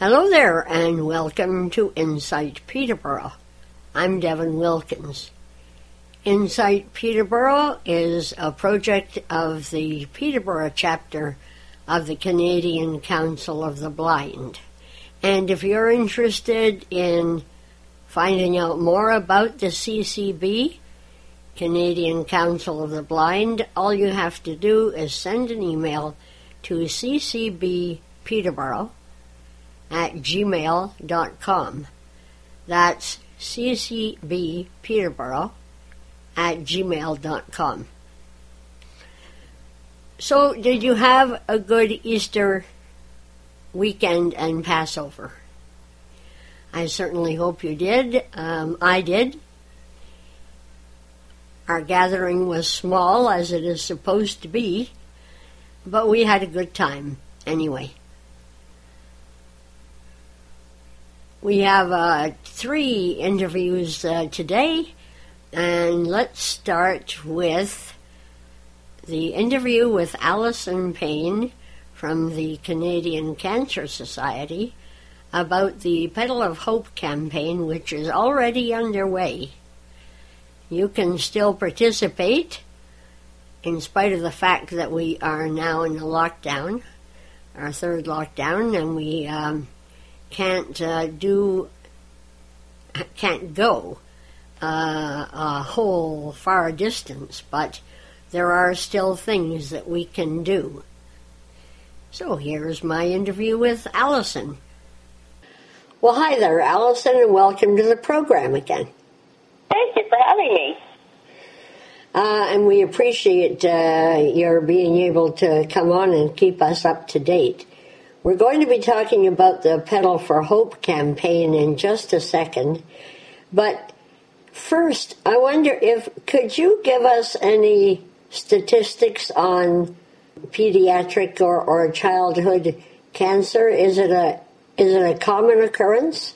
Hello there, and welcome to Insight Peterborough. I'm Devin Wilkins. Insight Peterborough is a project of the Peterborough chapter of the Canadian Council of the Blind. And if you're interested in finding out more about the CCB, Canadian Council of the Blind, all you have to do is send an email to ccbpeterborough at gmail.com. That's ccbpeterborough at gmail.com. So, did you have a good Easter weekend and Passover? I certainly hope you did. Um, I did. Our gathering was small, as it is supposed to be, but we had a good time anyway. We have uh, three interviews uh, today, and let's start with the interview with Allison Payne from the Canadian Cancer Society about the Pedal of Hope campaign, which is already underway. You can still participate in spite of the fact that we are now in the lockdown, our third lockdown, and we um, can't uh, do, can't go uh, a whole far distance, but there are still things that we can do. So here's my interview with Allison. Well, hi there, Allison, and welcome to the program again. Thank you for having me. Uh, and we appreciate uh, your being able to come on and keep us up to date. We're going to be talking about the Pedal for Hope campaign in just a second, but first, I wonder if could you give us any statistics on pediatric or, or childhood cancer? Is it a is it a common occurrence?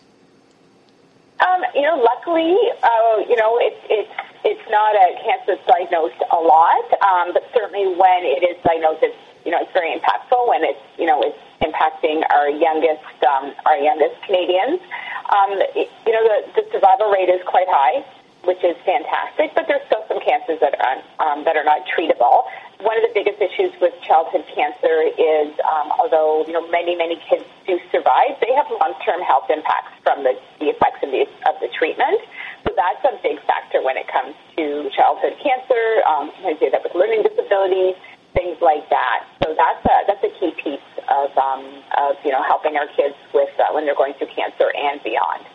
Um, you know, luckily, uh, you know, it's it's it's not a cancer that's diagnosed a lot, um, but certainly when it is diagnosed, it's you know, it's very impactful when it's you know it's impacting our youngest um, our youngest Canadians. Um, you know, the, the survival rate is quite high, which is fantastic, but there's still some cancers that are um, that are not treatable. One of the biggest issues with childhood cancer is, um, although you know many many kids do survive, they have long term health impacts from the, the effects of the of the treatment. So that's a big factor when it comes to childhood cancer. Um, I say that with learning disabilities things like that. So that's a that's a key piece of um, of you know helping our kids with uh, when they're going through cancer and beyond.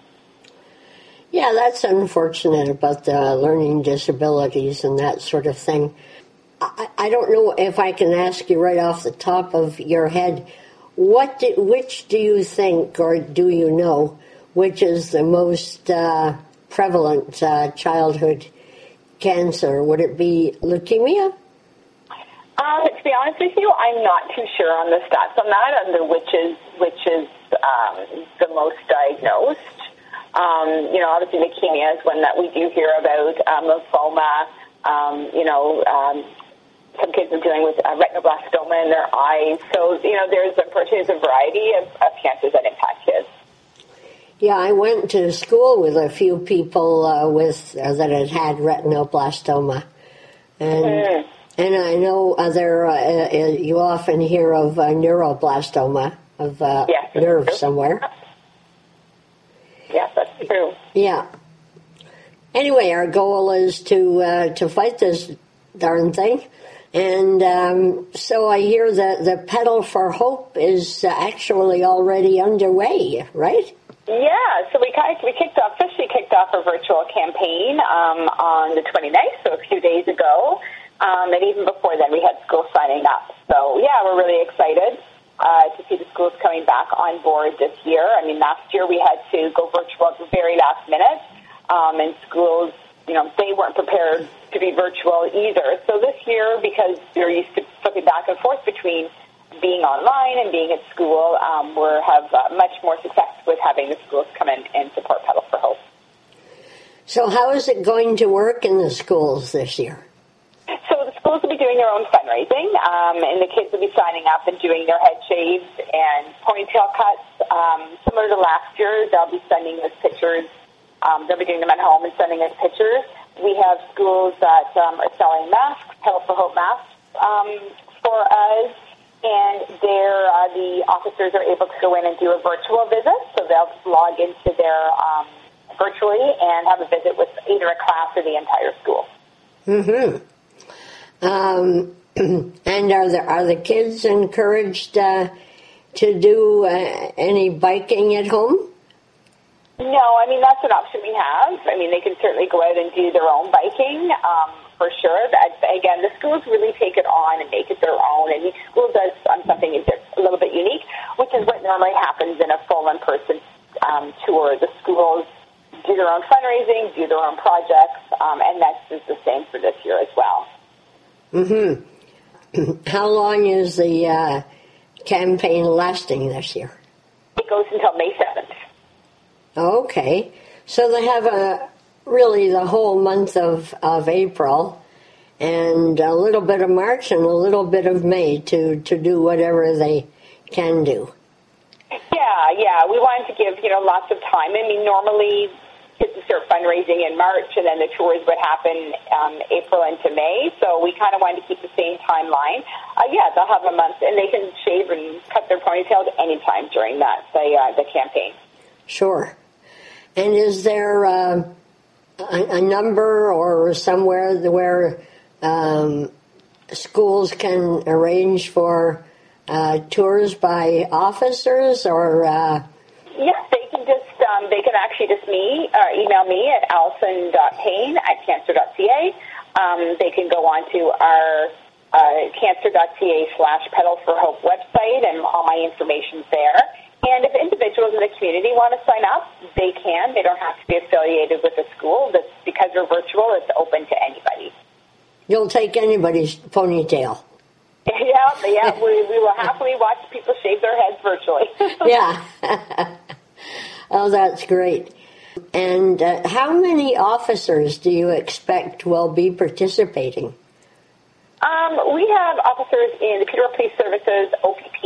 Yeah, that's unfortunate about the learning disabilities and that sort of thing. I, I don't know if I can ask you right off the top of your head, what do, which do you think, or do you know, which is the most uh, prevalent uh, childhood cancer? Would it be leukemia? Um, to be honest with you, I'm not too sure on the stats on that, under which is which is um, the most diagnosed. Um, you know, obviously leukemia is one that we do hear about. Um, lymphoma, um, you know, um, some kids are dealing with uh, retinoblastoma in their eyes. So, you know, there's unfortunately a variety of, of cancers that impact kids. Yeah, I went to school with a few people uh, with uh, that had had retinoblastoma, and. Mm and I know other, uh, uh, you often hear of uh, neuroblastoma, of uh, yes, nerve somewhere. Yes, that's true. Yeah. Anyway, our goal is to uh, to fight this darn thing. And um, so I hear that the pedal for Hope is actually already underway, right? Yeah, so we we kicked off, officially kicked off a virtual campaign um, on the 29th, so a few days ago. Um, and even before then, we had schools signing up. So, yeah, we're really excited uh, to see the schools coming back on board this year. I mean, last year we had to go virtual at the very last minute, um, and schools, you know, they weren't prepared to be virtual either. So this year, because they're used to flipping back and forth between being online and being at school, um, we have uh, much more success with having the schools come in and support Pedal for Hope. So, how is it going to work in the schools this year? Schools will be doing their own fundraising, um, and the kids will be signing up and doing their head shaves and ponytail cuts. Um, similar to last year, they'll be sending us pictures. Um, they'll be doing them at home and sending us pictures. We have schools that um, are selling masks, Pedal for Hope masks um, for us, and there uh, the officers are able to go in and do a virtual visit. So they'll log into their um, virtually and have a visit with either a class or the entire school. Mm-hmm. Um, and are the are the kids encouraged uh, to do uh, any biking at home? No, I mean that's an option we have. I mean they can certainly go out and do their own biking um, for sure. But again, the schools really take it on and make it their own, and each school does um, something a little bit unique, which is what normally happens in a full in-person um, tour. The schools do their own fundraising, do their own projects, um, and that's just the same for this year as well. Mm-hmm. How long is the uh, campaign lasting this year? It goes until May 7th. Okay. So they have a really the whole month of, of April and a little bit of March and a little bit of May to, to do whatever they can do. Yeah, yeah. We wanted to give, you know, lots of time. I mean, normally kids would start fundraising in March, and then the tours would happen um, April into May. So we kind of wanted to keep the same timeline. Uh, yeah, they'll have a month, and they can shave and cut their ponytails anytime during that the uh, the campaign. Sure. And is there uh, a, a, number or somewhere where um, schools can arrange for uh, tours by officers or? Yes, they can just um, they can actually just me uh, email me at allison.payne at cancer.ca. Um, they can go on to our uh, cancer.ca slash pedal for hope website and all my information's there. And if individuals in the community want to sign up, they can. They don't have to be affiliated with a school. That's because we're virtual, it's open to anybody. You'll take anybody's ponytail. Yeah, yeah. we, we will happily watch people shave their heads virtually. yeah. oh, that's great. And uh, how many officers do you expect will be participating? Um, we have officers in the Peterborough Police Services, OPP,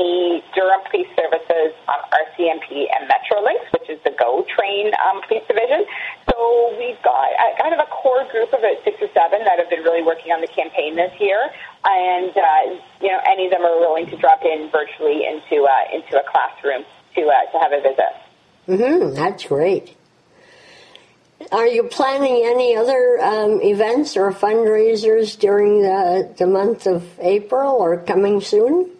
Durham Police Services, um, RCMP, and Metrolinx, which is the GO train um, police division. So we've got uh, kind of a core group of about six or seven that have been really working on the campaign this year, and uh, you know any of them are willing to drop in virtually into uh, into a classroom to uh, to have a visit. Mm-hmm. That's great. Are you planning any other um, events or fundraisers during the, the month of April or coming soon?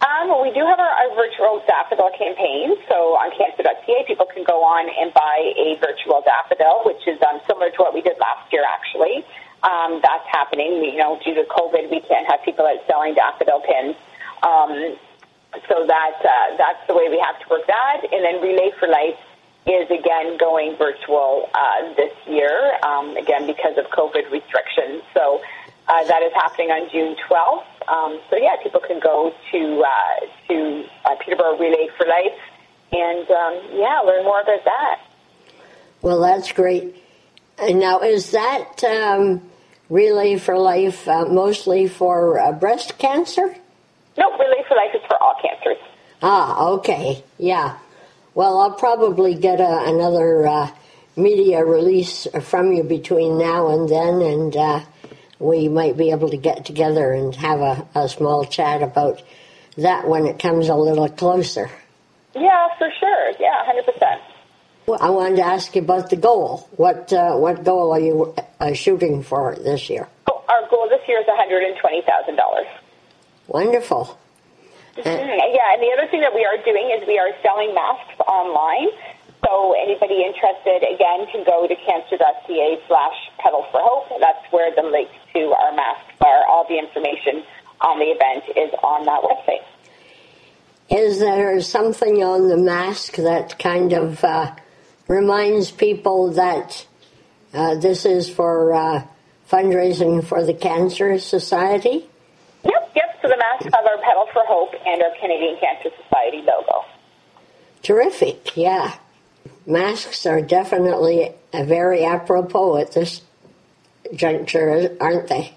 Um, well, we do have our, our virtual daffodil campaign. So on cancer.ca, people can go on and buy a virtual daffodil, which is um, similar to what we did last year, actually. Um, that's happening. We, you know, due to COVID, we can't have people out selling daffodil pins. Um, so that uh, that's the way we have to work that. And then Relay for Life is again going virtual uh, this year, um, again because of COVID restrictions. So uh, that is happening on June 12th. Um, so yeah, people can go to uh, to uh, Peterborough Relay for Life and um, yeah, learn more about that. Well, that's great. And now, is that um, Relay for Life uh, mostly for uh, breast cancer? No, Relay for Life is for all cancers. Ah, okay, yeah. Well, I'll probably get a, another uh, media release from you between now and then, and uh, we might be able to get together and have a, a, small chat about that when it comes a little closer. Yeah, for sure. Yeah, hundred percent. Well, I wanted to ask you about the goal. What uh, what goal are you uh, shooting for this year? Oh, our goal this year is one hundred and twenty thousand dollars. Wonderful. Mm-hmm. Yeah, and the other thing that we are doing is we are selling masks online. So anybody interested, again, can go to cancer.ca slash pedal for hope. That's where the link to our masks are. All the information on the event is on that website. Is there something on the mask that kind of uh, reminds people that uh, this is for uh, fundraising for the Cancer Society? So the masks have our Pedal for Hope and our Canadian Cancer Society logo. Terrific, yeah. Masks are definitely a very apropos at this juncture, aren't they?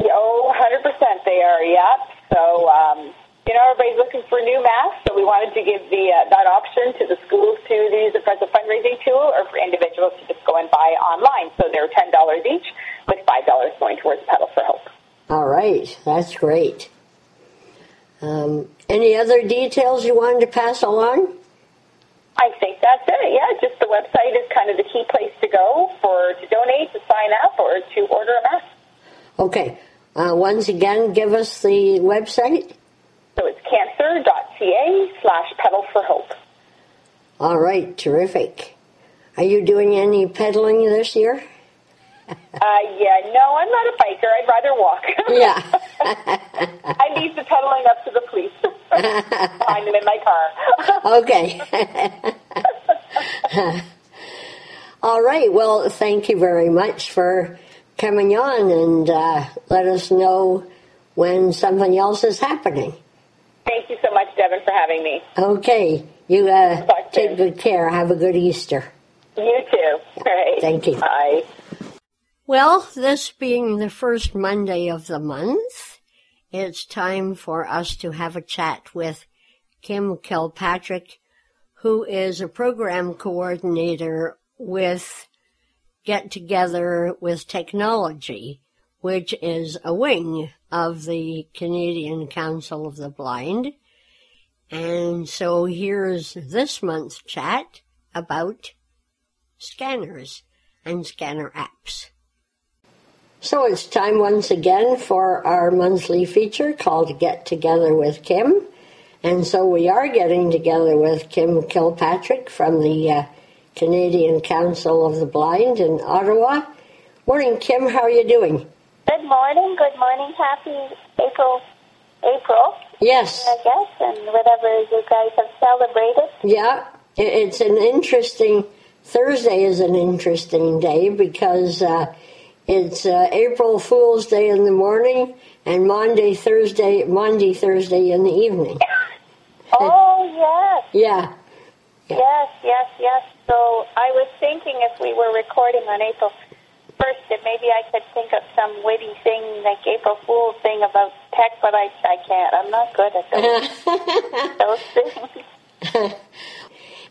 Oh, 100% They are, yeah. So, um, you know, everybody's looking for new masks, so we wanted to give the uh, that option to the schools to use it as a fundraising tool, or for individuals to just go and buy online. So they're ten dollars each, with five dollars going towards Pedal for Hope. All right, that's great. Um, any other details you wanted to pass along? I think that's it. Yeah, just the website is kind of the key place to go for to donate, to sign up, or to order a mask. Okay. Uh, once again, give us the website. So it's cancer.ca slash pedal for hope. All right, terrific. Are you doing any pedaling this year? Uh, yeah, no, I'm not a biker. I'd rather walk. Yeah. I leave the pedaling up to the police. Find them in my car. okay. All right. Well, thank you very much for coming on and uh, let us know when something else is happening. Thank you so much, Devin, for having me. Okay. You uh, take good care. Have a good Easter. You too. All right. Thank you. Bye. Well, this being the first Monday of the month, it's time for us to have a chat with Kim Kilpatrick, who is a program coordinator with Get Together with Technology, which is a wing of the Canadian Council of the Blind. And so here's this month's chat about scanners and scanner apps. So it's time once again for our monthly feature called Get Together with Kim. And so we are getting together with Kim Kilpatrick from the uh, Canadian Council of the Blind in Ottawa. Morning, Kim. How are you doing? Good morning, good morning. Happy April, April, Yes. I guess, and whatever you guys have celebrated. Yeah. It's an interesting, Thursday is an interesting day because uh, it's uh, April Fool's Day in the morning and Maundy Thursday, Maundy Thursday in the evening. Oh, yes, Yeah. yes, yes, yes. So I was thinking if we were recording on April 1st, that maybe I could think of some witty thing, like April Fool's thing about tech, but I, I can't. I'm not good at those, those things.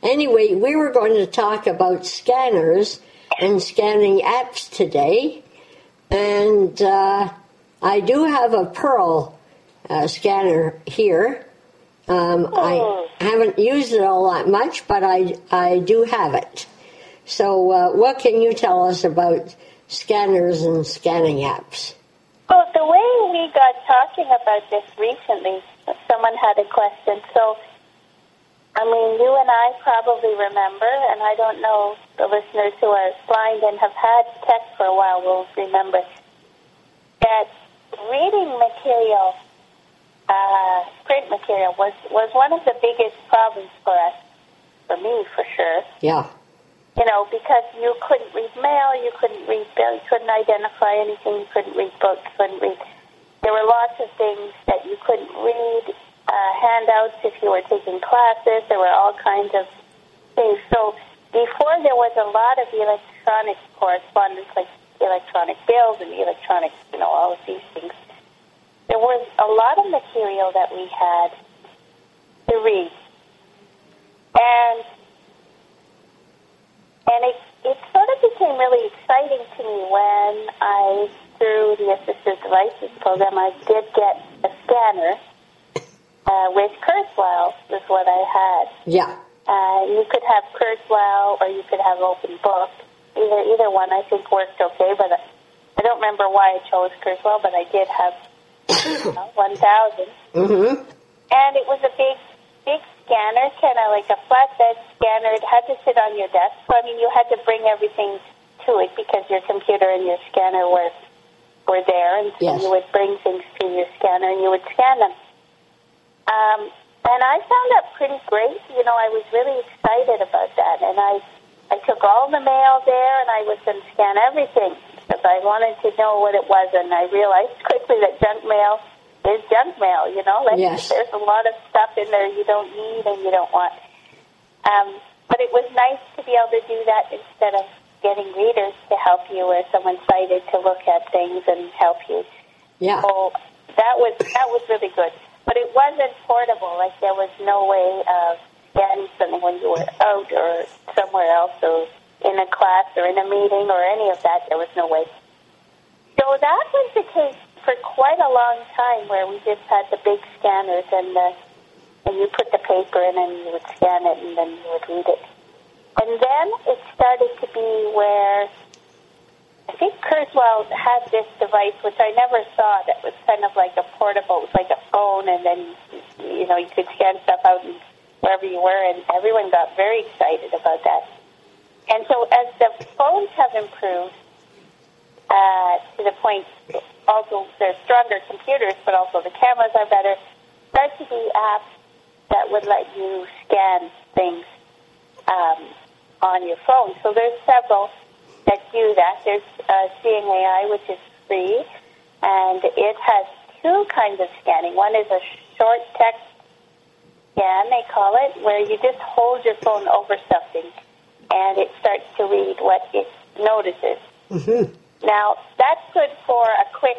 Anyway, we were going to talk about scanners and scanning apps today. And uh, I do have a Pearl uh, scanner here. Um, I haven't used it all that much, but I, I do have it. So, uh, what can you tell us about scanners and scanning apps? Well, the way we got talking about this recently, someone had a question. So, I mean, you and I probably remember, and I don't know the listeners who are blind and have had tech for a while will remember that reading material, uh, print material, was was one of the biggest problems for us, for me for sure Yeah. you know, because you couldn't read mail, you couldn't read bill, you couldn't identify anything, you couldn't read books, couldn't read. There were lots of things that you couldn't read, uh, handouts if you were taking classes, there were all kinds of things. So before there was a lot of electronic correspondence, like electronic bills and electronic, you know, all of these things, there was a lot of material that we had to read. And and it, it sort of became really exciting to me when I, through the Assistive Devices program, I did get a scanner uh, with Kurzweil, was what I had. Yeah. Uh, you could have Kurzweil or you could have Open Book. Either either one I think worked okay, but I, I don't remember why I chose Kurzweil, but I did have uh, 1,000 Mm-hmm. and it was a big, big scanner, kind of like a flatbed scanner. It had to sit on your desk. So I mean, you had to bring everything to it because your computer and your scanner were were there, and so you would bring things to your scanner and you would scan them. Um, and I found that pretty great. You know, I was really excited about that, and I I took all the mail there, and I was going to scan everything because I wanted to know what it was, and I realized quickly that junk mail is junk mail. You know, like Yes. there's a lot of stuff in there you don't need and you don't want. Um, but it was nice to be able to do that instead of getting readers to help you or someone sighted to look at things and help you. Yeah. So that was that was really good. But it wasn't portable. Like there was no way of scanning something when you were out or somewhere else, or in a class or in a meeting or any of that. There was no way. So that was the case for quite a long time, where we just had the big scanners and the and you put the paper in and you would scan it and then you would read it. And then it started to be where I think Kurzweil had this device, which I never saw, that was kind of like a portable, it was like a phone, and then, you know, you could scan stuff out wherever you were, and everyone got very excited about that. And so as the phones have improved, uh, to the point, also they're stronger computers, but also the cameras are better, start to be apps that would let you scan things um, on your phone. So there's several that do that. There's uh, Seeing AI, which is free, and it has two kinds of scanning. One is a short text scan, they call it, where you just hold your phone over something and it starts to read what it notices. Mm-hmm. Now, that's good for a quick,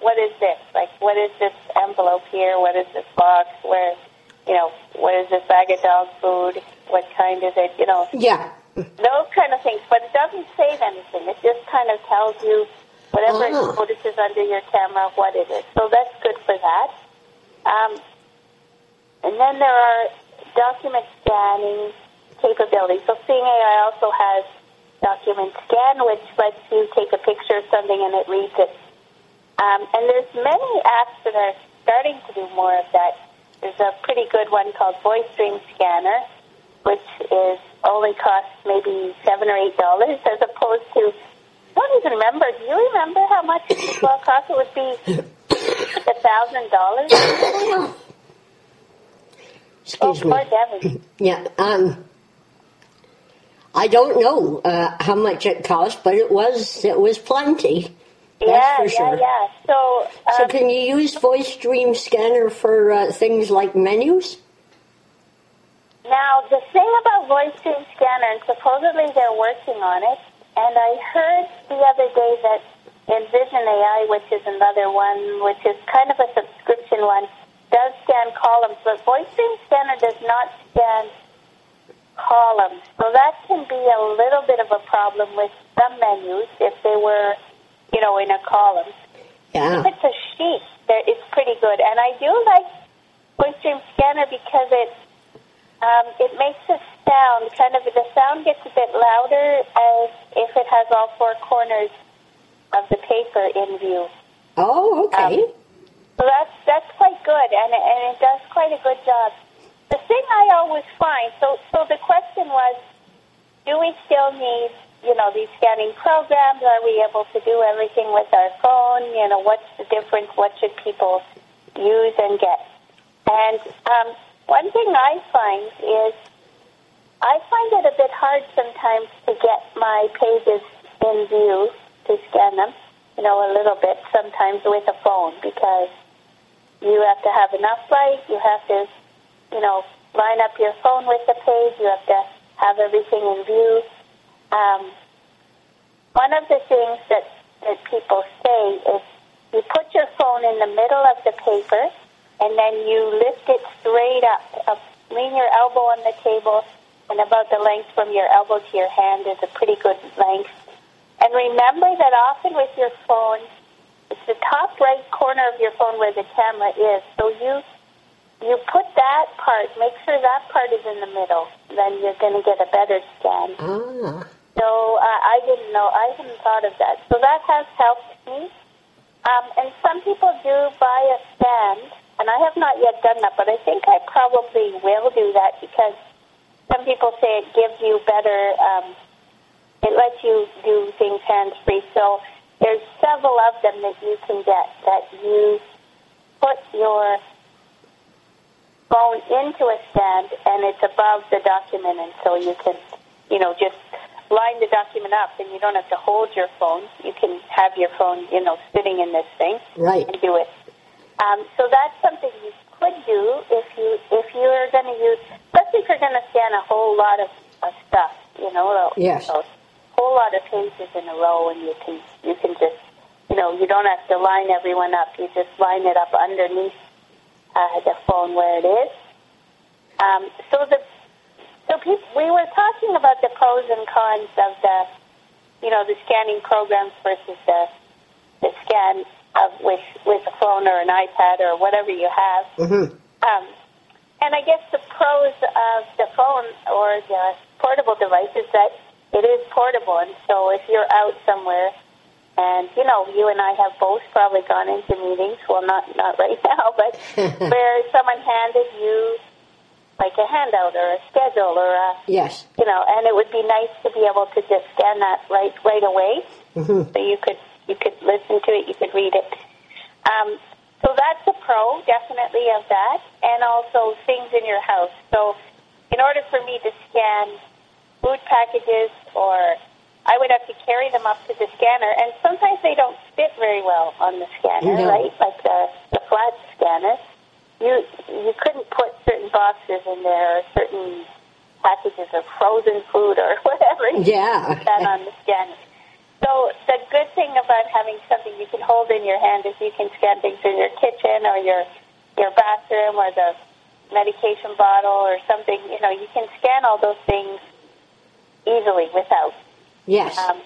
what is this? Like, what is this envelope here? What is this box? Where, you know, what is this bag of dog food? What kind is it? You know, Yeah. Those kind of things. But it doesn't save anything. It just kind of tells you whatever Oh. it notices under your camera what it is. So that's good for that. Um, and then there are document scanning capabilities. So Seeing AI also has document scan, which lets you take a picture of something and it reads it. Um, and there's many apps that are starting to do more of that. There's a pretty good one called Voice Dream Scanner, which is only cost maybe seven or eight dollars, as opposed to I don't even remember. Do you remember how much it cost? It would be a thousand dollars. Oh, Excuse me. poor Devin. Yeah. Um, I don't know uh, how much it cost, but it was it was plenty. That's yeah, for yeah, sure. yeah. So, So um, can you use Voice Dream Scanner for uh, things like menus? Now, the thing about Voice Dream Scanner, and supposedly they're working on it, and I heard the other day that Envision AI, which is another one, which is kind of a subscription one, does scan columns, but Voice Dream Scanner does not scan columns. So that can be a little bit of a problem with some menus if they were, you know, in a column. Yeah. If it's a sheet, it's pretty good. And I do like Voice Dream Scanner because it um, it makes a sound. Kind of the sound gets a bit louder as if it has all four corners of the paper in view. Oh, okay. Um, So that's that's quite good, and it, and it does quite a good job. The thing I always find, so so the question was, do we still need you know these scanning programs? Are we able to do everything with our phone? You know, what's the difference? What should people use and get? And um, one thing I find is I find it a bit hard sometimes to get my pages in view to scan them, you know, a little bit sometimes with a phone because you have to have enough light, you have to, you know, line up your phone with the page, you have to have everything in view. Um, one of the things that, that people say is you put your phone in the middle of the paper and then you lift it straight up, up lean your elbow on the table and about the length from your elbow to your hand is a pretty good length. And remember that often with your phone, it's the top right corner of your phone where the camera is. So you you put that part, make sure that part is in the middle. Then you're going to get a better scan. Ah. So uh, I didn't know, I hadn't thought of that. So that has helped me. Um, and some people do buy a stand, and I have not yet done that, but I think I probably will do that because some people say it gives you better, um, it lets you do things hands free. So there's several of them that you can get that you put your phone into a stand and it's above the document, and so you can, you know, just line the document up, and you don't have to hold your phone. You can have your phone, you know, sitting in this thing Right. and do it. Um, so that's something you could do if you if you're going to use, especially if you're going to scan a whole lot of, of stuff, you know, a, Yes. a whole lot of pages in a row, and you can you can just you know, you don't have to line everyone up. You just line it up underneath uh, the phone where it is. Um, so the so people, we were talking about the pros and cons of the, you know, the scanning programs versus the the scan of with with a phone or an iPad or whatever you have. Mm-hmm. Um, and I guess the pros of the phone or the portable device is that it is portable, and so if you're out somewhere, and you know, you and I have both probably gone into meetings. Well, not not right now, but where someone handed you like a handout or a schedule or a Yes. you know, and it would be nice to be able to just scan that right right away, Mm-hmm. so you could you could listen to it, you could read it. Um, so that's a pro, definitely of that, and also things in your house. So, in order for me to scan food packages, or I would have to carry them up to the scanner, and sometimes they don't fit very well on the scanner, No. right? Like the the flat scanner you you couldn't put certain boxes in there or certain packages of frozen food or whatever Yeah. that on the scanner. So the good thing about having something you can hold in your hand is you can scan things in your kitchen or your your bathroom or the medication bottle or something. You know, you can scan all those things easily without Yes. um,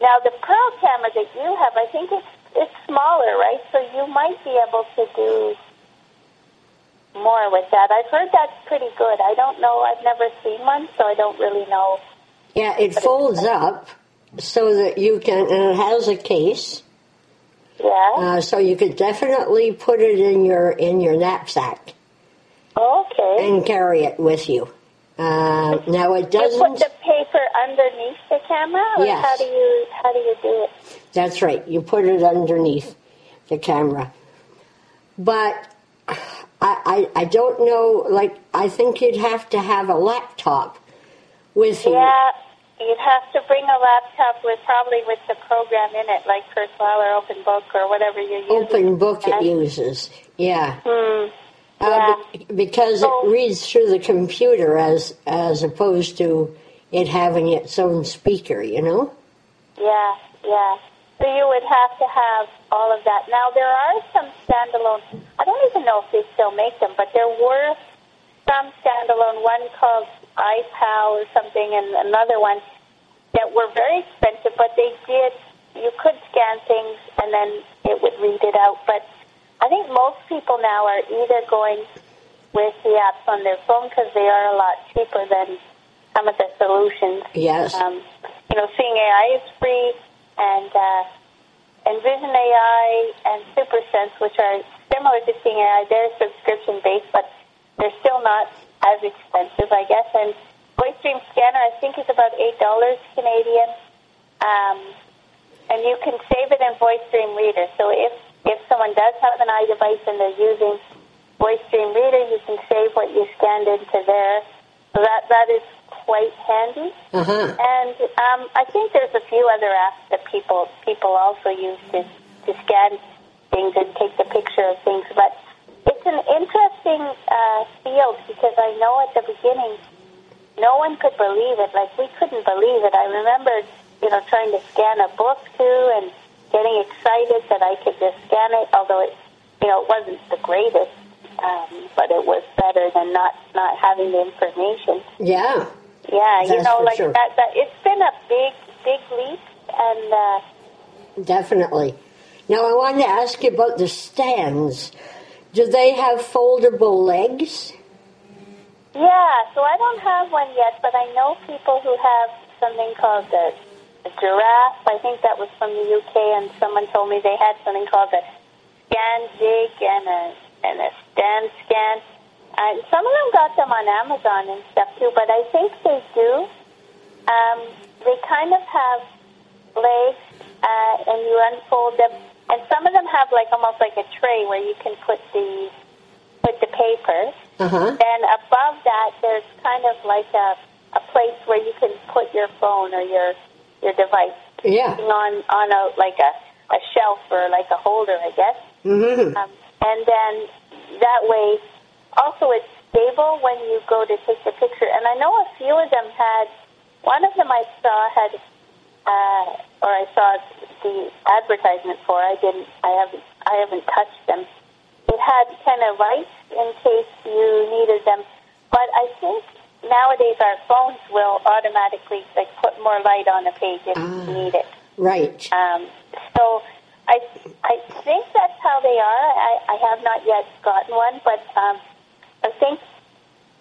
now the Pearl camera that you have, I think it's it's smaller, right? So you might be able to do more with that. I've heard that's pretty good. I don't know. I've never seen one, so I don't really know. Yeah, it folds up so that you can, and it has a case, Yeah. uh, so you could definitely put it in your in your knapsack okay. and carry it with you. Uh, now it You put doesn't. Put the paper underneath the camera, or Yes. how do you how do you do it? That's right. You put it underneath the camera. But I, I, I don't know. Like I think you'd have to have a laptop with you. Yeah. You'd have to bring a laptop with probably with the program in it, like Kurzweil or Open Book or whatever you're using. Open book it uses. Yeah. Hmm. Uh, Yeah. be- because So- it reads through the computer as as opposed to it having its own speaker, you know? Yeah, yeah. So you would have to have all of that. Now there are some standalone. I don't even know if they still make them, but there were some standalone. One called Eye-Pal or something, and another one that were very expensive. But they did. You could scan things, and then it would read it out. But I think most people now are either going with the apps on their phone because they are a lot cheaper than some of the solutions. Yes. Um, you know, Seeing AI is free, and uh, and Vision AI and SuperSense, which are similar to Seeing AI, they're subscription based, but they're still not as expensive, I guess. And Voice Dream Scanner, I think, is about eight dollars Canadian, um, and you can save it in Voice Dream Reader. So if if someone does have an iDevice and they're using Voice Dream Reader, you can save what you scanned into there. So that that is quite handy. Huh. And um, I think there's a few other apps that people people also use to, to scan things and take the picture of things. But it's an interesting uh, field because I know at the beginning no one could believe it. Like we couldn't believe it. I remember, you know, trying to scan a book too and getting excited that I could just scan it. Although it, you know, it wasn't the greatest, um, but it was better than not not having the information. Yeah. Yeah, you know, like sure. that, that. It's been a big, big leap, and uh, Definitely. Now I wanted to ask you about the stands. Do they have foldable legs? yeah. So I don't have one yet, but I know people who have something called the giraffe. I think that was from the UK, and someone told me they had something called the scan jig and a and a stand scan. And some of them got them on Amazon and stuff too, but I think they do. Um, they kind of have legs, uh, and you unfold them, and some of them have like almost like a tray where you can put the put the paper. Uh huh. And above that, there's kind of like a a place where you can put your phone or your your device Yeah. on on a like a a shelf or like a holder, I guess. Mm-hmm. Um, and then that way, also it's stable when you go to take the picture. And I know a few of them had, one of them I saw had, uh, or I saw the advertisement for. I didn't. I haven't. I haven't touched them. It had kind of lights in case you needed them, but I think nowadays our phones will automatically like put more light on a page if Ah. you need it. Right. Um, so I I think that's how they are. I, I have not yet gotten one, but um, I think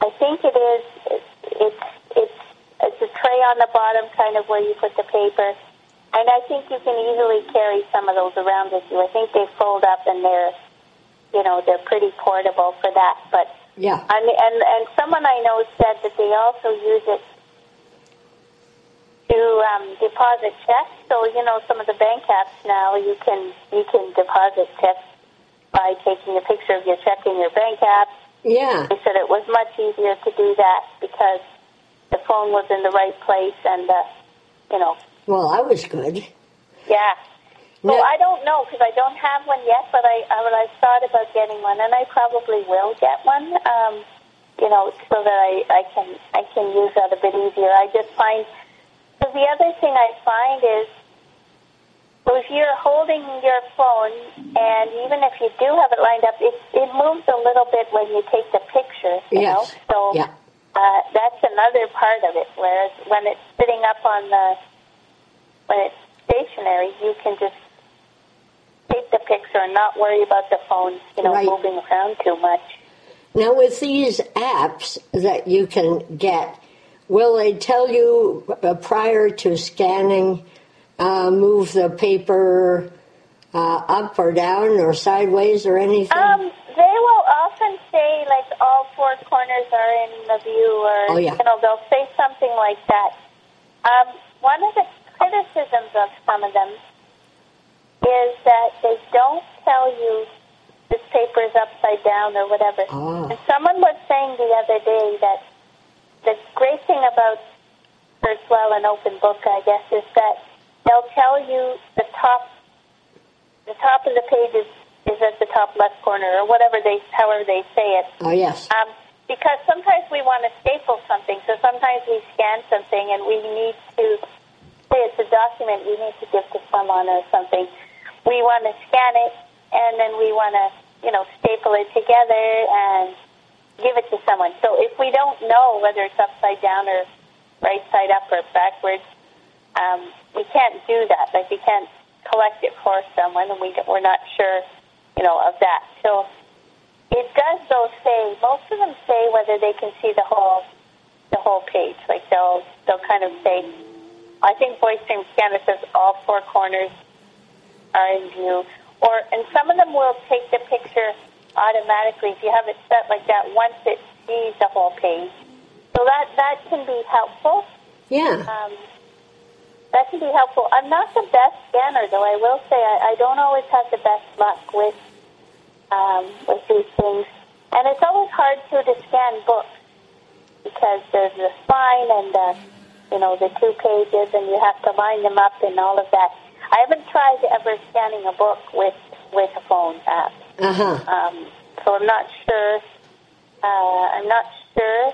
I think. It's it's it's it's a tray on the bottom, kind of where you put the paper, and I think you can easily carry some of those around with you. I think they fold up and they're you know they're pretty portable for that. But Yeah. and and and someone I know said that they also use it to um, deposit checks. So you know, some of the bank apps now you can you can deposit checks by taking a picture of your check in your bank app. Yeah. They said it was much easier to do that because the phone was in the right place and uh, you know, Well, I was good. yeah. Well. I don't know because I don't have one yet, but I, I but I've thought about getting one, and I probably will get one. Um, you know, so that I, I can I can use that a bit easier. I just find because the other thing I find is so if you're holding your phone, and even if you do have it lined up, it it moves a little bit when you take the picture. You know, so Yeah. uh, that's another part of it. Whereas when it's sitting up on the when it's stationary, you can just take the picture and not worry about the phone, you know, Right. moving around too much. Now, with these apps that you can get, will they tell you uh, prior to scanning, uh, move the paper uh, up or down or sideways or anything? Um, they will often say like all four corners are in the view, or Oh, yeah. you know, they'll say something like that. Um, one of the criticisms of some of them is that they don't tell you this paper is upside down or whatever. Ah. And someone was saying the other day that the great thing about Kurzweil and Open Book, I guess, is that they'll tell you the top the top of the page is, is at the top left corner or whatever they however they say it. oh, yes. Um, because sometimes we want to staple something, so sometimes we scan something and we need to say it's a document we need to give to someone or something. We want to scan it and then we want to, you know, staple it together and give it to someone. So if we don't know whether it's upside down or right side up or backwards, um, we can't do that. Like we can't collect it for someone, and we we're not sure, you know, of that. So it does though say most of them say whether they can see the whole the whole page. Like they'll they'll kind of say, I think Voice Dream Scanner says all four corners are in view, or and some of them will take the picture automatically if you have it set like that once it sees the whole page. So that that can be helpful. Yeah. Um, that can be helpful. I'm not the best scanner, though. I will say I, I don't always have the best luck with um, with these things, and it's always hard too to scan books because there's the spine and the you know the two pages, and you have to line them up and all of that. I haven't tried ever scanning a book with with a phone app, Uh huh. um, so I'm not sure. Uh, I'm not sure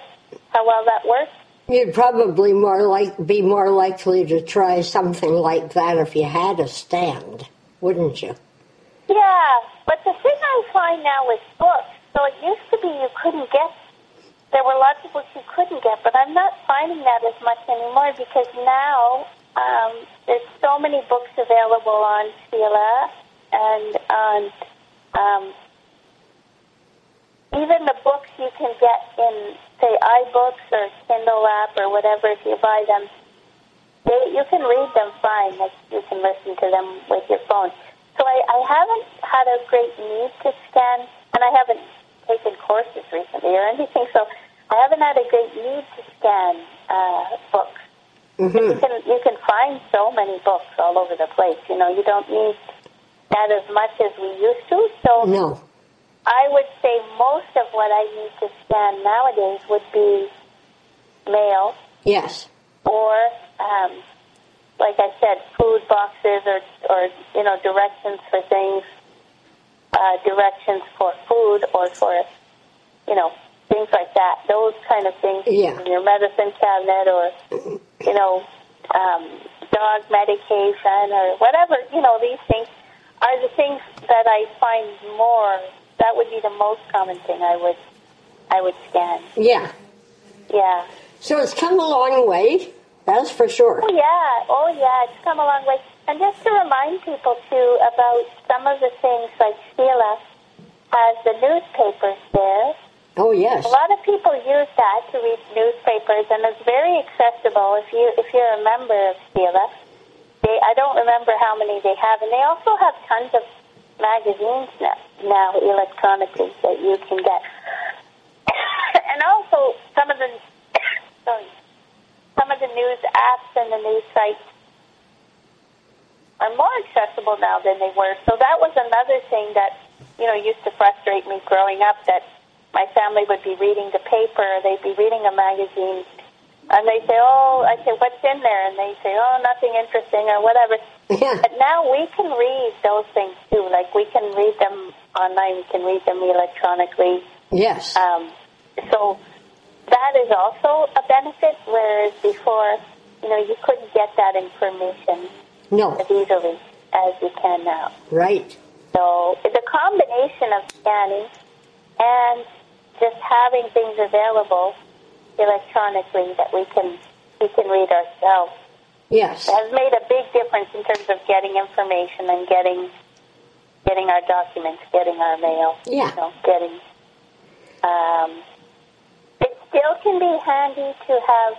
how well that works. You'd probably more like be more likely to try something like that if you had a stand, wouldn't you? Yeah, but the thing I find now with books, so it used to be you couldn't get, there were lots of books you couldn't get, but I'm not finding that as much anymore because now um, there's so many books available on CELA and on um, even the books you can get in, say, iBooks or Kindle app or whatever, if you buy them, they, you can read them fine. Like you can listen to them with your phone. So I, I haven't had a great need to scan, and I haven't taken courses recently or anything. So I haven't had a great need to scan uh, books. You hmm can you can find so many books all over the place. You know, you don't need that as much as we used to. So No. I would say most of what I need to scan nowadays would be mail Yes. or, um, like I said, food boxes or, or you know, directions for things, uh, directions for food or for, you know, things like that. Those kind of things Yeah. in your medicine cabinet or, you know, um, dog medication or whatever, you know, these things are the things that I find more. That would be the most common thing I would I would scan. Yeah. Yeah. So it's come a long way, that's for sure. Oh yeah, oh yeah, it's come a long way. And just to remind people too about some of the things like CELA has the newspapers there. Oh yes. A lot of people use that to read newspapers, and it's very accessible. If you if you're a member of CELA, they I don't remember how many they have, and they also have tons of magazines now, now electronically that you can get, and also some of the sorry some of the news apps and the news sites are more accessible now than they were. So that was another thing that you know used to frustrate me growing up that my family would be reading the paper, they'd be reading a magazine, and they say, "Oh," I say, "What's in there?" And they say, "Oh, nothing interesting or whatever." Yeah. But now we can read those things too. Like we can read them online, we can read them electronically. Yes. Um, so that is also a benefit. Whereas before, you know, you couldn't get that information No. as easily as you can now. Right. So it's a combination of scanning and just having things available electronically that we can we can read ourselves Yes. has made a big difference in terms of getting information and getting getting our documents, getting our mail, Yeah. you know, getting. Um, it still can be handy to have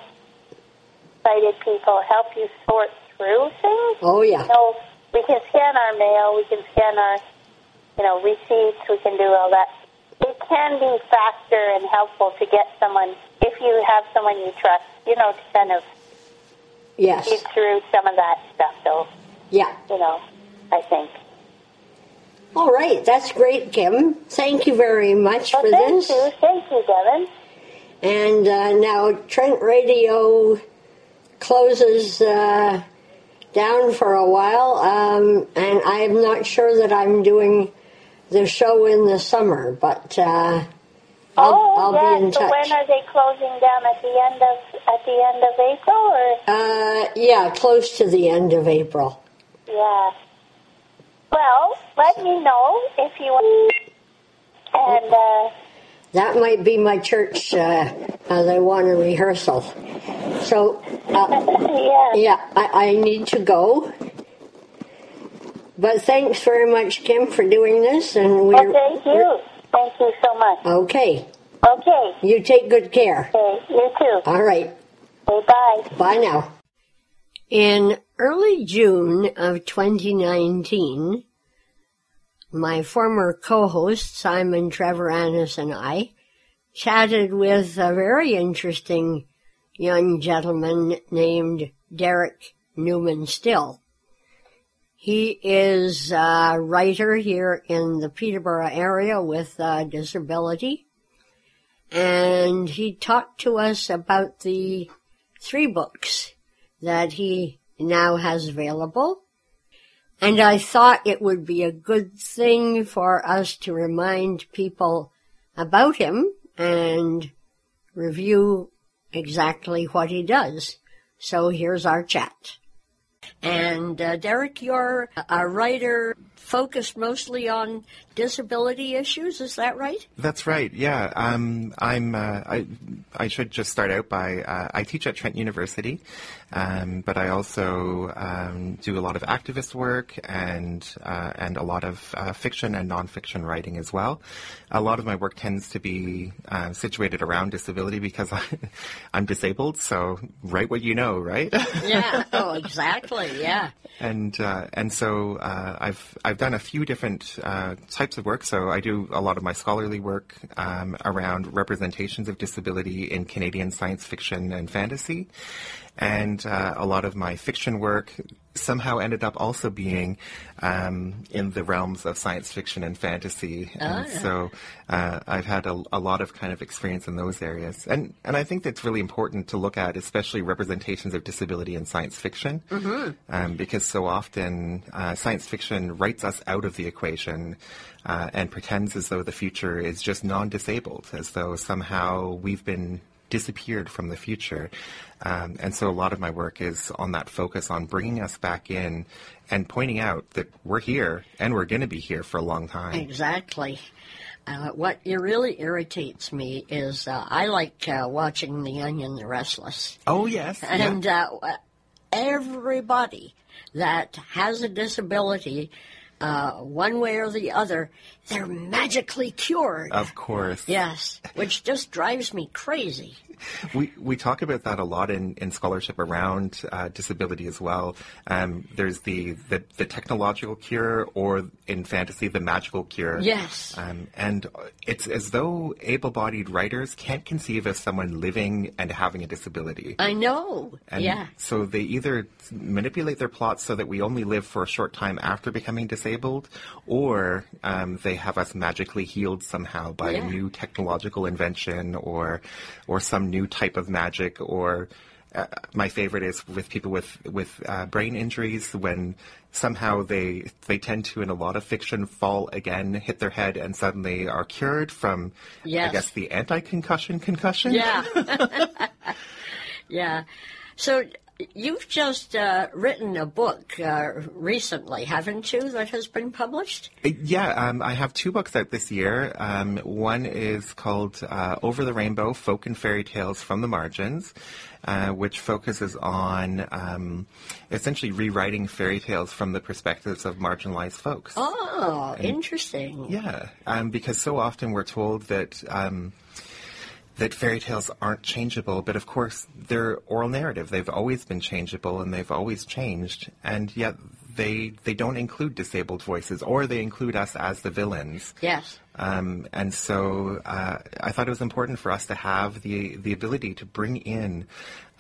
sighted people help you sort through things. Oh yeah. You know, we can scan our mail, we can scan our, you know, receipts, we can do all that. It can be faster and helpful to get someone, if you have someone you trust, you know, to kind of Yes. read through some of that stuff, though, Yeah. you know, I think. All right. That's great, Kim. Thank you very much Well, for thank this. you. Thank you, Devin. And uh, now Trent Radio closes uh, down for a while, um, and I'm not sure that I'm doing the show in the summer, but uh, I'll, oh, I'll yeah. be in so touch. when are they closing down at the end of at the end of April or uh, yeah, close to the end of April. yeah? Well, let me know if you want. And uh, That might be my church. Uh, uh, they want a rehearsal, so uh, yeah. yeah, I, I need to go. But thanks very much, Kim, for doing this, and we're Well, thank you. Thank you so much. okay. Okay. You take good care. Okay. You too. All right. Okay, bye. Bye now. In early June of 2019, my former co-host Simon Trevor Annis and I chatted with a very interesting young gentleman named Derek Newman-Stille. He is a writer here in the Peterborough area with a disability and he talked to us about the three books that he now has available. And I thought it would be a good thing for us to remind people about him and review exactly what he does. So here's our chat. And uh, Derek, you're a writer focused mostly on disability issues, is that right? That's right. Yeah. Um, I'm. Uh, I. I should just start out by. Uh, I teach at Trent University, um, but I also um, do a lot of activist work and uh, and a lot of uh, fiction and nonfiction writing as well. A lot of my work tends to be uh, situated around disability because I, I'm disabled. So write what you know, right? Yeah. oh, exactly. Yeah. and uh, and so uh, I've I've done a few different uh, types of work. So I do a lot of my scholarly work um, around representations of disability in Canadian science fiction and fantasy, and uh, a lot of my fiction work somehow ended up also being um, in the realms of science fiction and fantasy. and so uh, I've had a, a lot of kind of experience in those areas, and and I think that's really important to look at, especially representations of disability in science fiction, um, because so often uh, science fiction writes us out of the equation. Uh, and pretends as though the future is just non-disabled, as though somehow we've been disappeared from the future. Um, and so a lot of my work is on that focus on bringing us back in and pointing out that we're here and we're going to be here for a long time. Exactly. Uh, what it really irritates me is uh, I like uh, watching The Young and the Restless. Oh, yes. And yeah. uh, everybody that has a disability, uh, one way or the other, they're magically cured. of course. Yes, which just drives me crazy. We we talk about that a lot in, in scholarship around uh, disability as well. Um, there's the, the the technological cure, or in fantasy, the magical cure. Yes. Um, and it's as though able-bodied writers can't conceive of someone living and having a disability. I know. And yeah. So they either manipulate their plots so that we only live for a short time after becoming disabled, or um, they have us magically healed somehow by Yeah. a new technological invention or or some new type of magic. Or uh, my favorite is with people with with uh, brain injuries when somehow they they tend to in a lot of fiction fall again, hit their head, and suddenly are cured from I guess the anti-concussion concussion. Yeah. yeah. So you've just uh, written a book uh, recently, haven't you, that has been published? Yeah, um, I have two books out this year. Um, one is called uh, Over the Rainbow Folk and Fairy Tales from the Margins, uh, which focuses on um, essentially rewriting fairy tales from the perspectives of marginalized folks. Oh, interesting. Yeah, um, because so often we're told that. That fairy tales aren't changeable, but of course they're oral narrative. They've always been changeable and they've always changed, and yet they they don't include disabled voices or they include us as the villains. Yes. Um, and so uh, I thought it was important for us to have the the ability to bring in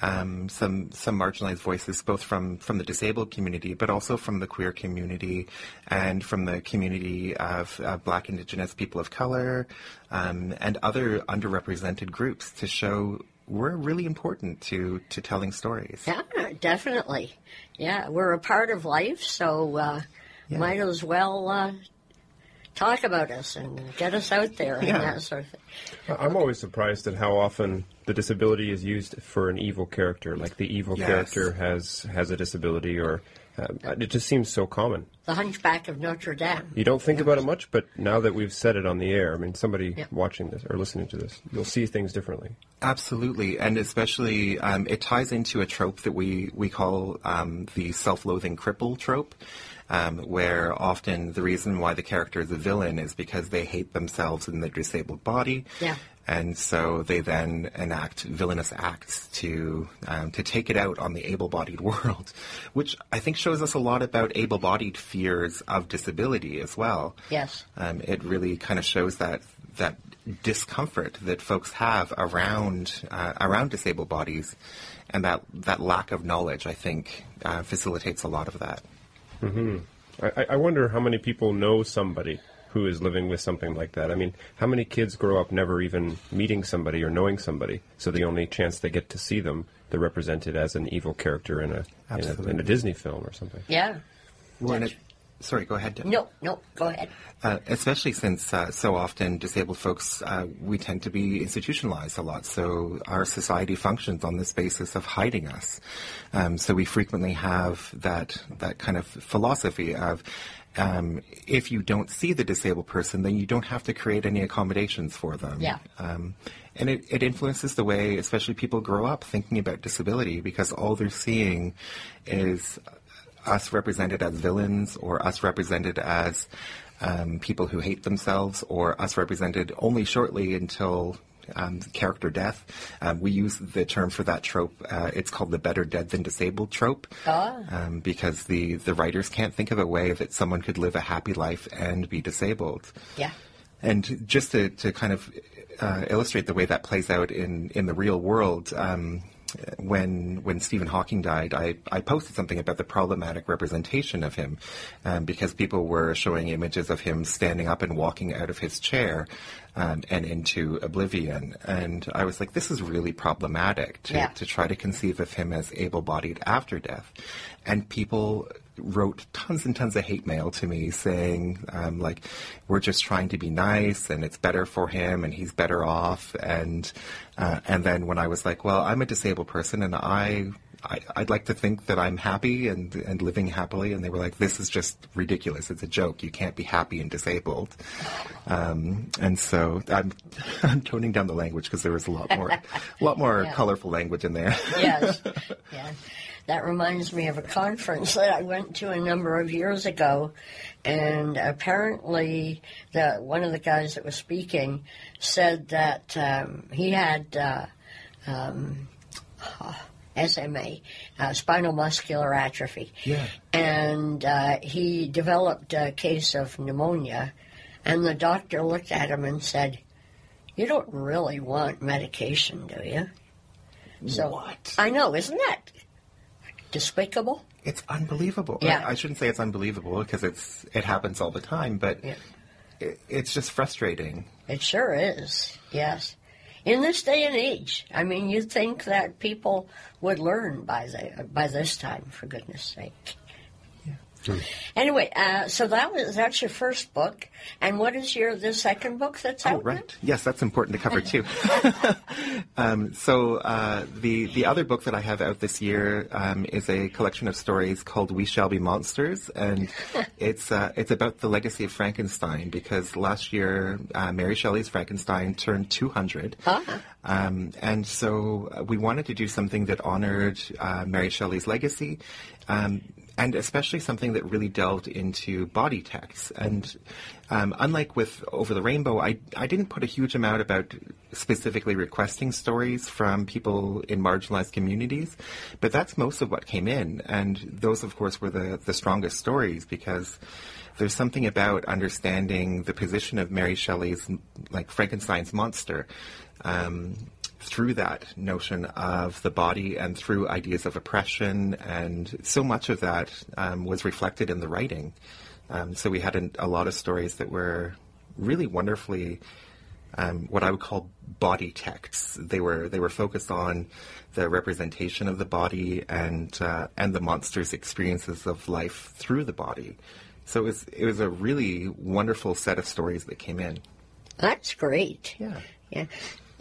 um, some some marginalized voices, both from from the disabled community, but also from the queer community and from the community of uh, Black, Indigenous people of color, um, and other underrepresented groups, to show we're really important to to telling stories. Yeah, definitely. Yeah, we're a part of life, so uh, Yeah. might as well uh, talk about us and get us out there and that sort of thing. I- I'm always surprised at how often the disability is used for an evil character. Like the evil Yes. character has has a disability, or uh, it just seems so common. The Hunchback of Notre Dame. You don't think about it much, but now that we've said it on the air, I mean, somebody Yeah. watching this or listening to this, you'll see things differently. Absolutely, and especially um, it ties into a trope that we we call um, the self-loathing cripple trope, um, where often the reason why the character is a villain is because they hate themselves in their disabled body. Yeah. And so they then enact villainous acts to um, to take it out on the able-bodied world, which I think shows us a lot about able-bodied fears of disability as well. Yes. Um, it really kind of shows that that discomfort that folks have around uh, around disabled bodies, and that that lack of knowledge, I think, uh, facilitates a lot of that. Mm-hmm. I, I- I wonder how many people know somebody who is living with something like that. I mean, how many kids grow up never even meeting somebody or knowing somebody, so the only chance they get to see them, they're represented as an evil character in a, in a, in a Disney film or something. Yeah. Well, and it, sorry, go ahead. Deb. No, no, go ahead. Uh, especially since uh, so often disabled folks, uh, we tend to be institutionalized a lot. So our society functions on this basis of hiding us. Um, so we frequently have that that kind of philosophy of. Um, if you don't see the disabled person, then you don't have to create any accommodations for them. Yeah. Um, and it, it influences the way, especially people grow up thinking about disability, because all they're seeing is us represented as villains or us represented as um, people who hate themselves or us represented only shortly until um, character death. Um, we use the term for that trope. Uh, it's called the better dead than disabled trope. Ah. Um, because the, the writers can't think of a way that someone could live a happy life and be disabled. Yeah. And just to, to kind of uh, illustrate the way that plays out in, in the real world, um, when when Stephen Hawking died, I, I posted something about the problematic representation of him um, because people were showing images of him standing up and walking out of his chair um, and into oblivion. And I was like, this is really problematic to, Yeah. to try to conceive of him as able bodied after death. And people wrote tons and tons of hate mail to me saying, um, like, we're just trying to be nice and it's better for him and he's better off. And, uh, and then when I was like, well, I'm a disabled person and I, I, I'd like to think that I'm happy and, and living happily. And they were like, this is just ridiculous. It's a joke. You can't be happy and disabled. Um, and so I'm, I'm toning down the language because there was a lot more, a lot more Yeah. colorful language in there. yes. Yeah. That reminds me of a conference that I went to a number of years ago, and apparently, the one of the guys that was speaking said that um, he had uh, um, SMA, uh, spinal muscular atrophy, Yeah. and uh, he developed a case of pneumonia, and the doctor looked at him and said, "You don't really want medication, do you?" So What? I know, isn't that despicable? It's unbelievable. Yeah. I, I shouldn't say it's unbelievable because it's it happens all the time, but Yeah. it, it's just frustrating. It sure is. Yes. In this day and age, I mean, you'd think that people would learn by the by this time, for goodness sake. Anyway, uh, so that was that's your first book, and what is your the second book that's Oh, out? now? right. Yes, that's important to cover too. um, so uh, the the other book that I have out this year um, is a collection of stories called "We Shall Be Monsters," and it's uh, it's about the legacy of Frankenstein because last year uh, Mary Shelley's Frankenstein turned 200. Ah. Um, and so we wanted to do something that honored uh, Mary Shelley's legacy, um, and especially something that really delved into body texts. And um, unlike with Over the Rainbow, I, I didn't put a huge amount about specifically requesting stories from people in marginalized communities, but that's most of what came in. And those, of course, were the, the strongest stories because there's something about understanding the position of Mary Shelley's, like Frankenstein's monster, um, through that notion of the body and through ideas of oppression, and so much of that um, was reflected in the writing. Um, so we had an, a lot of stories that were really wonderfully um, what I would call body texts. They were they were focused on the representation of the body and uh, and the monster's experiences of life through the body. So it was it was a really wonderful set of stories that came in. That's great. Yeah. Yeah.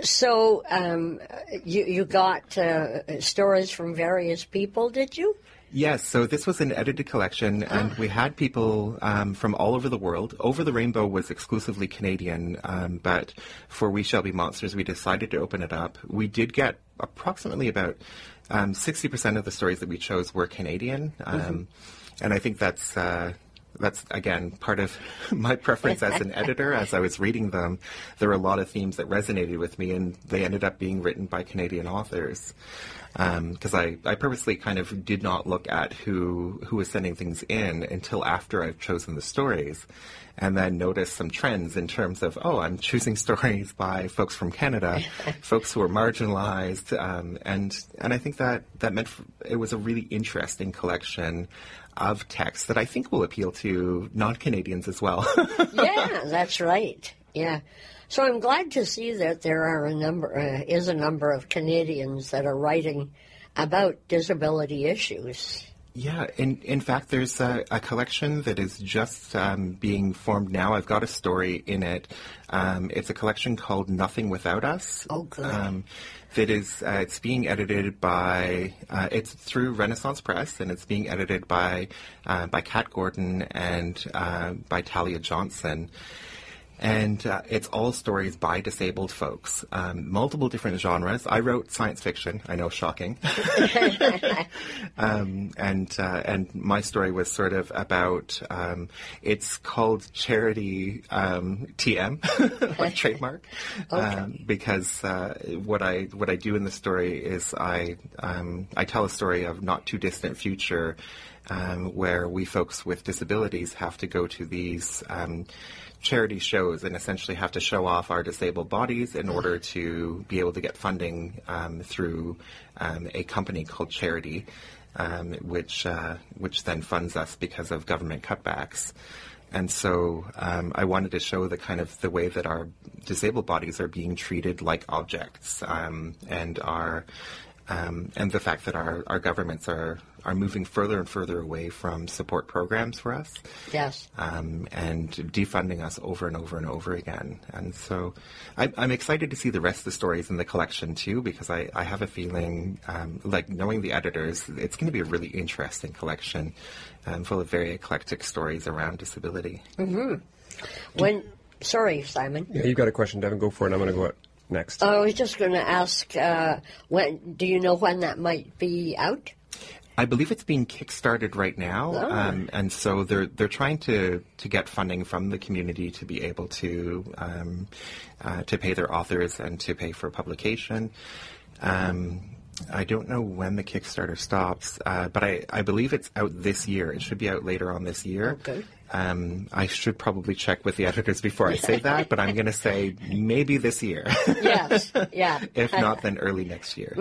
So um, you you got uh, stories from various people, did you? Yes, so this was an edited collection, and we had people um, from all over the world. Over the Rainbow was exclusively Canadian, um, but for We Shall Be Monsters, we decided to open it up. We did get approximately about um, 60% of the stories that we chose were Canadian, um, and I think that's. Uh, that's again part of my preference as an editor. As I was reading them, there were a lot of themes that resonated with me, and they ended up being written by Canadian authors. Because I, I purposely kind of did not look at who who was sending things in until after I've chosen the stories, and then noticed some trends in terms of oh, I'm choosing stories by folks from Canada, folks who are marginalized, um, and and I think that that meant f- it was a really interesting collection of text that I think will appeal to non-Canadians as well. yeah, that's right. Yeah. So I'm glad to see that there are a number uh, is a number of Canadians that are writing about disability issues. Yeah, in in fact, there's a, a collection that is just um, being formed now. I've got a story in it. Um, it's a collection called "Nothing Without Us." Oh, good. Um, that is, uh, it's being edited by. Uh, it's through Renaissance Press, and it's being edited by uh, by Cait Gordon and uh, by Talia Johnson. And uh, it's all stories by disabled folks, um, multiple different genres. I wrote science fiction. I know, shocking. um, and uh, and my story was sort of about. Um, it's called charity um, TM, like trademark, um, because uh, what I what I do in the story is I um, I tell a story of not too distant future, um, where we folks with disabilities have to go to these. Charity shows and essentially have to show off our disabled bodies in order to be able to get funding um, through um, a company called Charity, um, which uh, which then funds us because of government cutbacks. And so um, I wanted to show the kind of the way that our disabled bodies are being treated like objects, um, and are um, and the fact that our, our governments are are moving further and further away from support programs for us Yes. um, and defunding us over and over and over again. And so I, I'm excited to see the rest of the stories in the collection too, because I, I have a feeling, um, like knowing the editors, it's going to be a really interesting collection um, full of very eclectic stories around disability. When sorry, Simon. Yeah, you've got a question, Devin. Go for it. I'm going to go out next. I was just going to ask. Uh, when do you know when that might be out? I believe it's being kickstarted right now, Oh. um, and so they're they're trying to to get funding from the community to be able to um, uh, to pay their authors and to pay for publication. Um, I don't know when the Kickstarter stops, uh, but I, I believe it's out this year. It should be out later on this year. Okay. Um, I should probably check with the editors before I say that, but I'm going to say maybe this year. Yes. yeah. if not, then early next year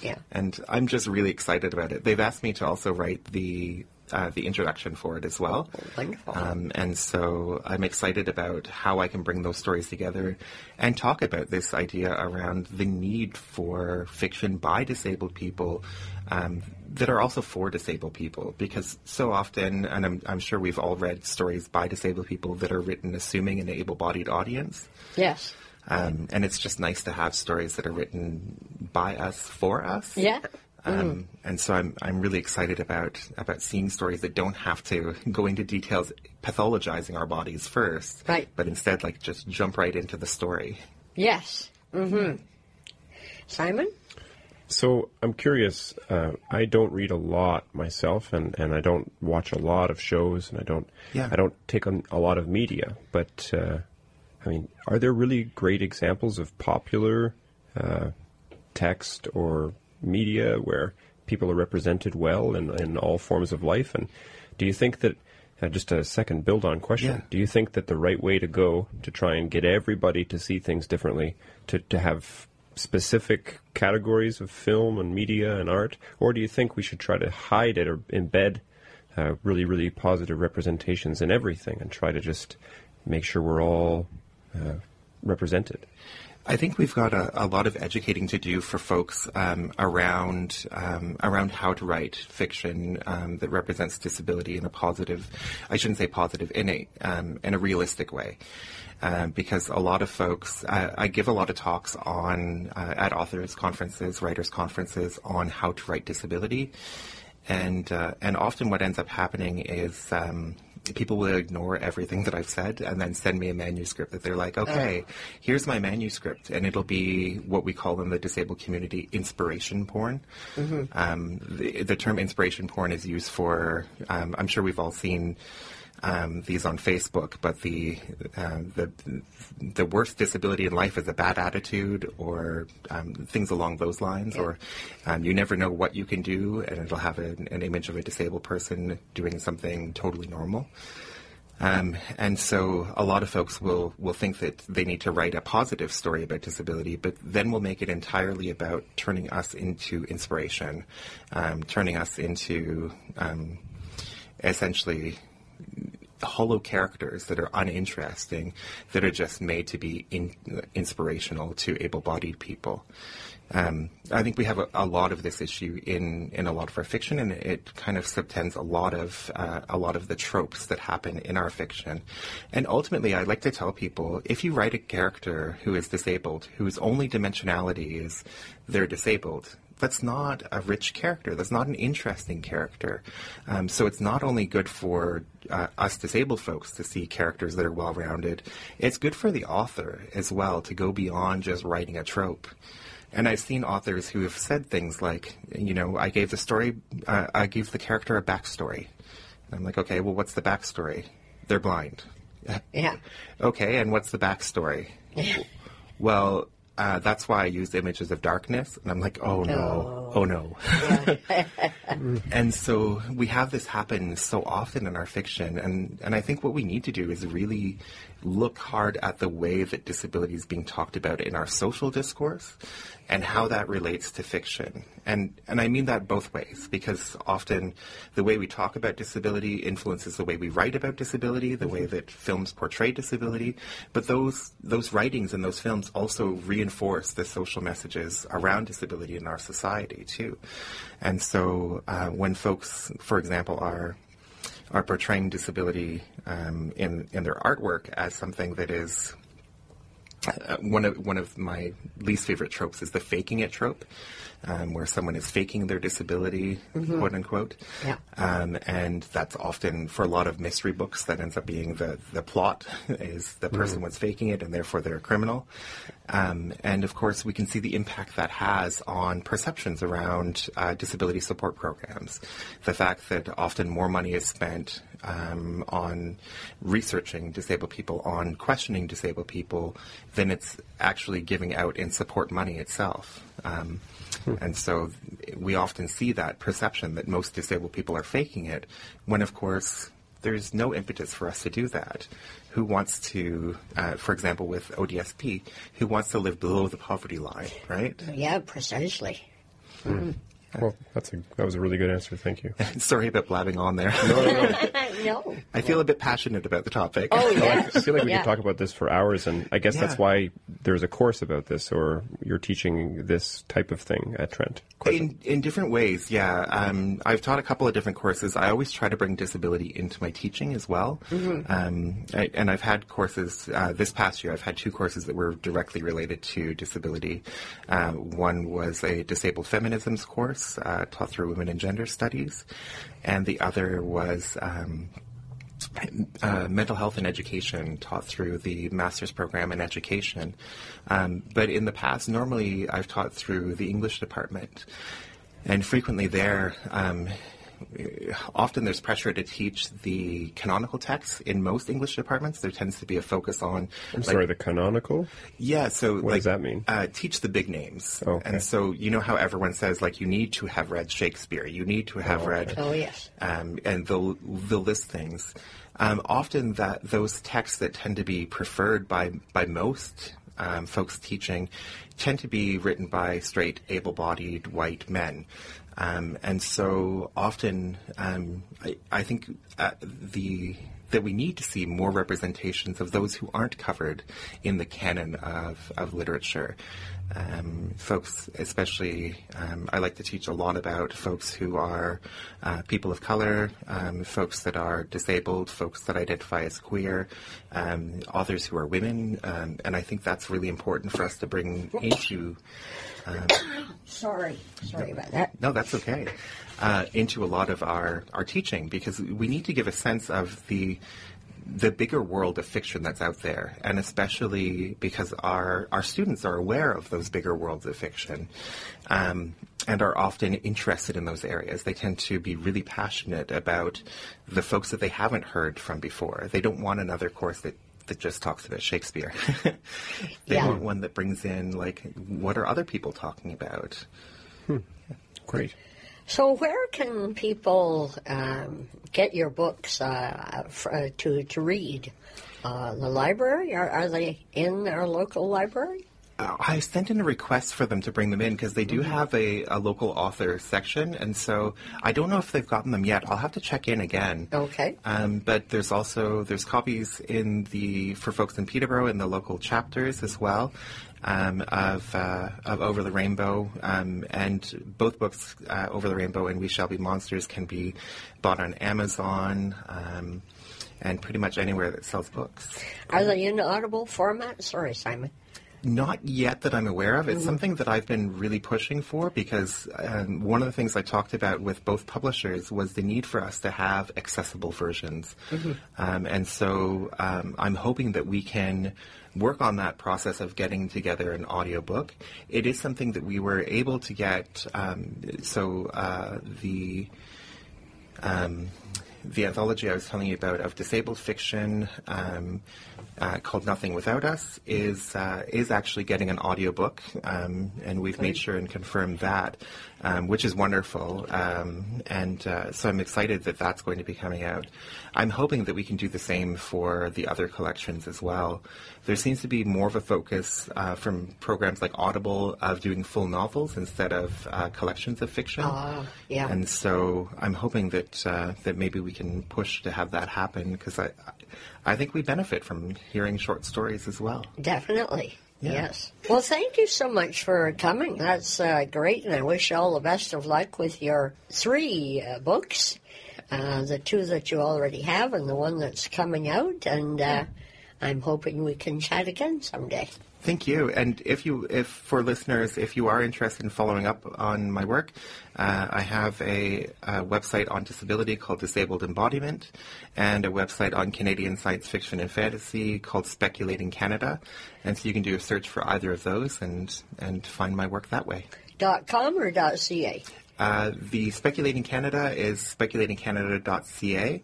Yeah. and I'm just really excited about it. They've asked me to also write the uh, the introduction for it as well. wonderful. Um, and so I'm excited about how I can bring those stories together and talk about this idea around the need for fiction by disabled people um, that are also for disabled people. Because so often, and I'm, I'm sure we've all read stories by disabled people that are written assuming an able bodied audience. Yes. Um, and it's just nice to have stories that are written by us for us. Yeah. Um, and so I'm I'm really excited about about seeing stories that don't have to go into details pathologizing our bodies first, Right. But instead, like just jump right into the story. Yes. Mm-hmm. Simon. So I'm curious. Uh, I don't read a lot myself, and, and I don't watch a lot of shows, and I don't Yeah. I don't take on a lot of media. But uh, I mean, are there really great examples of popular uh, text or media where people are represented well in, in all forms of life? And do you think that uh, just a second build on question? Yeah. Do you think that the right way to go to try and get everybody to see things differently, to, to have specific categories of film and media and art, or do you think we should try to hide it or embed uh, really, really positive representations in everything and try to just make sure we're all uh, represented? I think we've got a, a lot of educating to do for folks um, around um, around how to write fiction um, that represents disability in a positive, I shouldn't say positive, in a um, in a realistic way. Um, because a lot of folks, uh, I give a lot of talks on uh, at authors conferences, writers conferences on how to write disability, and uh, and often what ends up happening is um, people will ignore everything that I've said and then send me a manuscript that they're like, okay, here's my manuscript, and it'll be what we call in the disabled community inspiration porn. Um, the, the term inspiration porn is used for, um, I'm sure we've all seen. Um, these on Facebook, but the uh, the the worst disability in life is a bad attitude or um, things along those lines, or um, you never know what you can do, and it'll have an, an image of a disabled person doing something totally normal. Um, and so a lot of folks will, will think that they need to write a positive story about disability, but then we'll make it entirely about turning us into inspiration, um, turning us into um, essentially hollow characters that are uninteresting, that are just made to be in, inspirational to able-bodied people. Um, I think we have a, a lot of this issue in, in a lot of our fiction, and it kind of subtends a lot of uh, a lot of the tropes that happen in our fiction. And ultimately, I like to tell people if you write a character who is disabled, whose only dimensionality is they're disabled, that's not a rich character. That's not an interesting character. Um, so it's not only good for uh, us disabled folks to see characters that are well rounded, it's good for the author as well to go beyond just writing a trope. And I've seen authors who have said things like, you know, I gave the story, uh, I gave the character a backstory. And I'm like, okay, well, what's the backstory? They're blind. Yeah. Okay, and what's the backstory? well, uh, that's why I used images of darkness. And I'm like, oh no, oh, no. and so we have this happen so often in our fiction. And, and I think what we need to do is really look hard at the way that disability is being talked about in our social discourse and how that relates to fiction. and and I mean that both ways because often the way we talk about disability influences the way we write about disability, the way mm-hmm. that films portray disability. But those those writings and those films also reinforce the social messages around disability in our society too. And so uh, when folks, for example, are are portraying disability um, in in their artwork as something that is uh, one of one of my least favorite tropes is the faking it trope, um, where someone is faking their disability, quote unquote. Yeah. Um, and that's often for a lot of mystery books that ends up being the the plot is the person was faking it and therefore they're a criminal. Um, and of course, we can see the impact that has on perceptions around uh, disability support programs. The fact that often more money is spent um, on researching disabled people, on questioning disabled people, than it's actually giving out in support money itself. Um, And so we often see that perception that most disabled people are faking it, when of course there's no impetus for us to do that. Who wants to, uh, for example, with ODSP, who wants to live below the poverty line, right? Yeah, precisely. Well, that's a that was a really good answer. Thank you. Sorry about blabbing on there. no. I feel a bit passionate about the topic. Oh, yes. I feel like we yeah. could talk about this for hours, and I guess that's why there's a course about this, or you're teaching this type of thing at Trent. In, in different ways, yeah. Um, I've taught a couple of different courses. I always try to bring disability into my teaching as well. Um, I, and I've had courses, uh, this past year, I've had two courses that were directly related to disability. Uh, one was a disabled feminisms course uh, taught through women and gender studies, and the other was um, uh, mental health and education taught through the master's program in education. Um, but in the past, normally I've taught through the English department. And frequently there, um, often there's pressure to teach the canonical texts in most English departments. There tends to be a focus on. I'm like, sorry, the canonical. yeah, so What like, does that mean? Uh, teach the big names, Okay. and so you know how everyone says like you need to have read Shakespeare, you need to have read, Oh, yes. um, and they'll they'll list things. Um, often that those texts that tend to be preferred by by most um, folks teaching tend to be written by straight, able-bodied white men. Um, and so often, um, I, I think uh, the that we need to see more representations of those who aren't covered in the canon of, of literature. Um, folks, especially, um, I like to teach a lot about folks who are uh, people of color, um, folks that are disabled, folks that identify as queer, um, authors who are women, um, and I think that's really important for us to bring into Sorry. Sorry about that. no, that's okay. Uh, into a lot of our, our teaching because we need to give a sense of the the bigger world of fiction that's out there, and especially because our our students are aware of those bigger worlds of fiction, um, and are often interested in those areas. They tend to be really passionate about the folks that they haven't heard from before. They don't want another course that that just talks about Shakespeare. they Yeah. want one that brings in like what are other people talking about. Great. So, where can people um, get your books uh, for, uh, to to read? Uh, the library? Are, are they in our local library? Uh, I sent in a request for them to bring them in because they do have a, a local author section, and so I don't know if they've gotten them yet. I'll have to check in again. Okay. Um, but there's also there's copies in the for folks in Peterborough in the local chapters as well um, of uh, of Over the Rainbow, um, and both books, uh, Over the Rainbow and We Shall Be Monsters, can be bought on Amazon. Um, and pretty much anywhere that sells books. Are they in audible format? Sorry, Simon. Not yet that I'm aware of. It's something that I've been really pushing for because um, one of the things I talked about with both publishers was the need for us to have accessible versions. Um, and so um, I'm hoping that we can work on that process of getting together an audiobook. It is something that we were able to get. Um, so uh, the um, the anthology I was telling you about of disabled fiction um, uh, called Nothing Without Us is uh, is actually getting an audiobook, um, and we've made sure and confirmed that, um, which is wonderful. Um, and uh, so I'm excited that that's going to be coming out. I'm hoping that we can do the same for the other collections as well. There seems to be more of a focus uh, from programs like Audible of doing full novels instead of uh, collections of fiction. Ah, yeah. And so I'm hoping that uh, that maybe we can push to have that happen because I I think we benefit from hearing short stories as well. Definitely. Yeah. Yes. Well, thank you so much for coming. That's uh, great, and I wish you all the best of luck with your three uh, books uh, the two that you already have, and the one that's coming out. And uh, I'm hoping we can chat again someday. Thank you. And if you, if for listeners, if you are interested in following up on my work, uh, I have a, a website on disability called Disabled Embodiment, and a website on Canadian science fiction and fantasy called Speculating Canada. And so you can do a search for either of those and and find my work that way. Dot com or dot ca? Uh, the Speculating Canada is speculatingcanada.ca,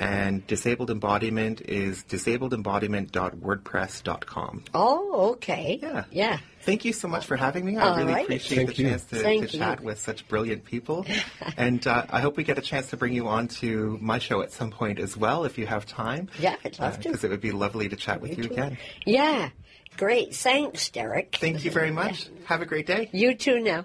and Disabled Embodiment is disabledembodiment.wordpress.com. Oh, okay. Yeah. Yeah. Thank you so much for having me. I All really right. appreciate Thank the you. chance to, to chat with such brilliant people. and uh, I hope we get a chance to bring you on to my show at some point as well, if you have time. Yeah, I'd love to. Because it would be lovely to chat with you again. Yeah. Great. Thanks, Derek. Thank you very much. Have a great day. You too now.